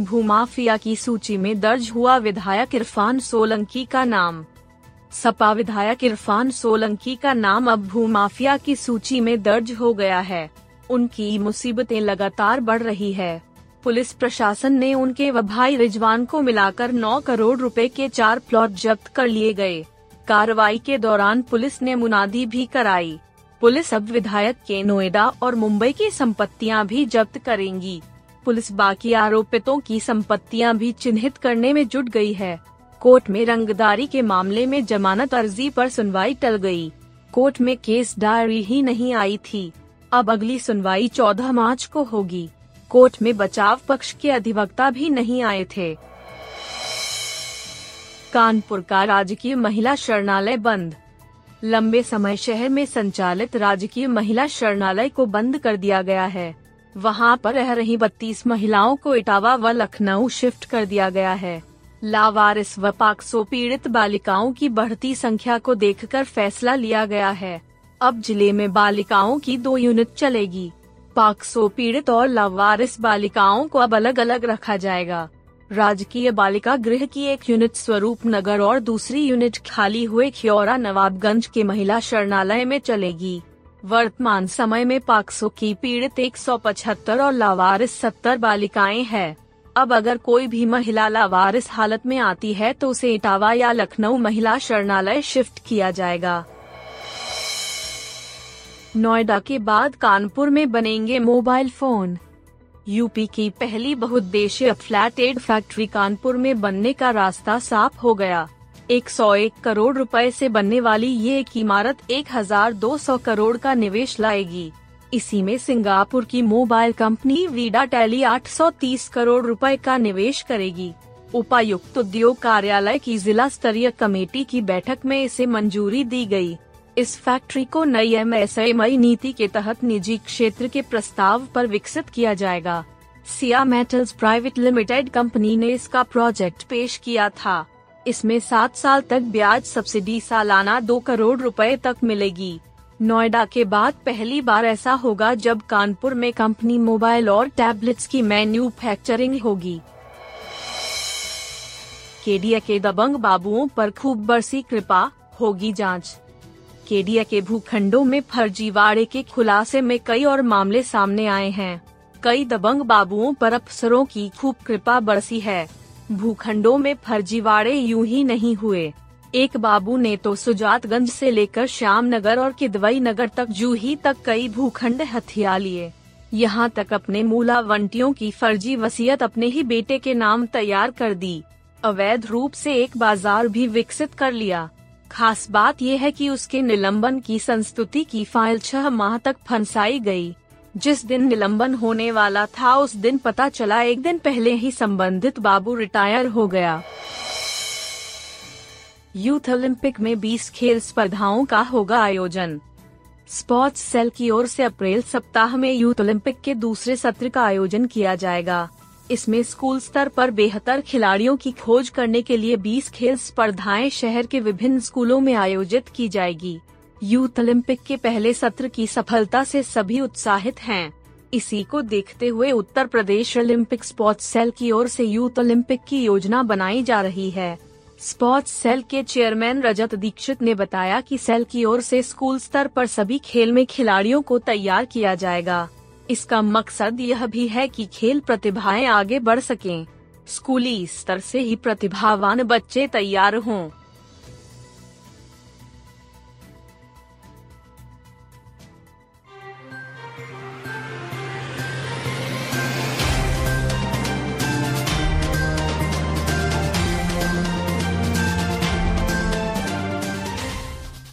भूमाफिया की सूची में दर्ज हुआ विधायक इरफान सोलंकी का नाम। सपा विधायक इरफान सोलंकी का नाम अब भूमाफिया की सूची में दर्ज हो गया है। उनकी मुसीबतें लगातार बढ़ रही है। पुलिस प्रशासन ने उनके व भाई रिजवान को मिलाकर 9 करोड़ रुपए के चार प्लॉट जब्त कर लिए गए। कार्रवाई के दौरान पुलिस ने मुनादी भी कराई। पुलिस अब विधायक के नोएडा और मुंबई की संपत्तियाँ भी जब्त करेंगी। पुलिस बाकी आरोपितों की संपत्तियाँ भी चिन्हित करने में जुट गई है। कोर्ट में रंगदारी के मामले में जमानत अर्जी पर सुनवाई टल गई। कोर्ट में केस डायरी ही नहीं आई थी। अब अगली सुनवाई 14 मार्च को होगी। कोर्ट में बचाव पक्ष के अधिवक्ता भी नहीं आए थे। कानपुर का राजकीय महिला शरणालय बंद। लंबे समय शहर में संचालित राजकीय महिला शरणालय को बंद कर दिया गया है। वहाँ पर रह रही बत्तीस महिलाओं को इटावा व लखनऊ शिफ्ट कर दिया गया है। लावारिस व पाक्सो पीड़ित बालिकाओं की बढ़ती संख्या को देखकर फैसला लिया गया है। अब ज़िले में बालिकाओं की दो यूनिट चलेगी। पाक्सो पीड़ित और लावारिस बालिकाओं को अब अलग अलग रखा जाएगा। राजकीय बालिका गृह की एक यूनिट स्वरूप नगर और दूसरी यूनिट खाली हुए खियोरा नवाबगंज के महिला शरणालय में चलेगी। वर्तमान समय में पाक्सो की पीड़ित 175 और लावारिस 70 बालिकाएँ हैं। अब अगर कोई भी महिला लावारिस हालत में आती है तो उसे इटावा या लखनऊ महिला शरणालय शिफ्ट किया जाएगा। नोएडा के बाद कानपुर में बनेंगे मोबाइल फ़ोन। यूपी की पहली बहुद्देशीय फ्लैट एड फैक्ट्री कानपुर में बनने का रास्ता साफ़ हो गया। 101 करोड़ रुपए से बनने वाली ये एक इमारत 1200 करोड़ का निवेश लाएगी। इसी में सिंगापुर की mobile company Vida tele 830 crore रुपए का निवेश करेगी। उपायुक्त उद्योग कार्यालय की जिला स्तरीय कमेटी की बैठक में इसे मंजूरी दी गई। इस फैक्ट्री को नई एम एस नीति के तहत निजी क्षेत्र के प्रस्ताव पर विकसित किया जाएगा। Siya metals private limited company ने इसका प्रोजेक्ट पेश किया था। इसमें सात साल तक ब्याज सब्सिडी सालाना दो करोड़ रुपए तक मिलेगी। नोएडा के बाद पहली बार ऐसा होगा जब कानपुर में कंपनी मोबाइल और टैबलेट्स की मैन्युफैक्चरिंग होगी। केडिया के दबंग बाबुओं पर खूब बरसी कृपा, होगी जाँच। केडिया के भूखंडों में फर्जीवाड़े के खुलासे में कई और मामले सामने आए हैं। कई दबंग बाबुओं पर अफसरों की खूब कृपा बरसी है। भूखंडों में फर्जीवाड़े यूँ ही नहीं हुए। एक बाबू ने तो सुजातगंज से लेकर श्याम नगर और किदवई नगर तक जूही तक कई भूखंड हथिया लिए। यहाँ तक अपने मूलावंटियों की फर्जी वसीयत अपने ही बेटे के नाम तैयार कर दी। अवैध रूप से एक बाज़ार भी विकसित कर लिया। खास बात यह है कि उसके निलंबन की संस्तुति की फ़ाइल छह माह तक फंसाई गई। जिस दिन निलंबन होने वाला था, उस दिन पता चला, एक दिन पहले ही संबंधित बाबू रिटायर हो गया। यूथ ओलंपिक में 20 खेल स्पर्धाओं का होगा आयोजन। स्पोर्ट्स सेल की ओर से अप्रैल सप्ताह में यूथ ओलंपिक के दूसरे सत्र का आयोजन किया जाएगा। इसमें स्कूल स्तर पर बेहतर खिलाड़ियों की खोज करने के लिए 20 खेल स्पर्धाएँ शहर के विभिन्न स्कूलों में आयोजित की जाएगी। यूथ ओलंपिक के पहले सत्र की सफलता से सभी उत्साहित हैं। इसी को देखते हुए Uttar Pradesh Olympic sports cell की ओर से यूथ ओलंपिक की योजना बनाई जा रही है स्पोर्ट्स सेल के चेयरमैन रजत दीक्षित ने बताया कि सेल की ओर से स्कूल स्तर पर सभी खेल में खिलाड़ियों को तैयार किया जाएगा इसका मकसद यह भी है कि खेल प्रतिभाएँ आगे बढ़ सकें। स्कूली स्तर से ही प्रतिभावान बच्चे तैयार हों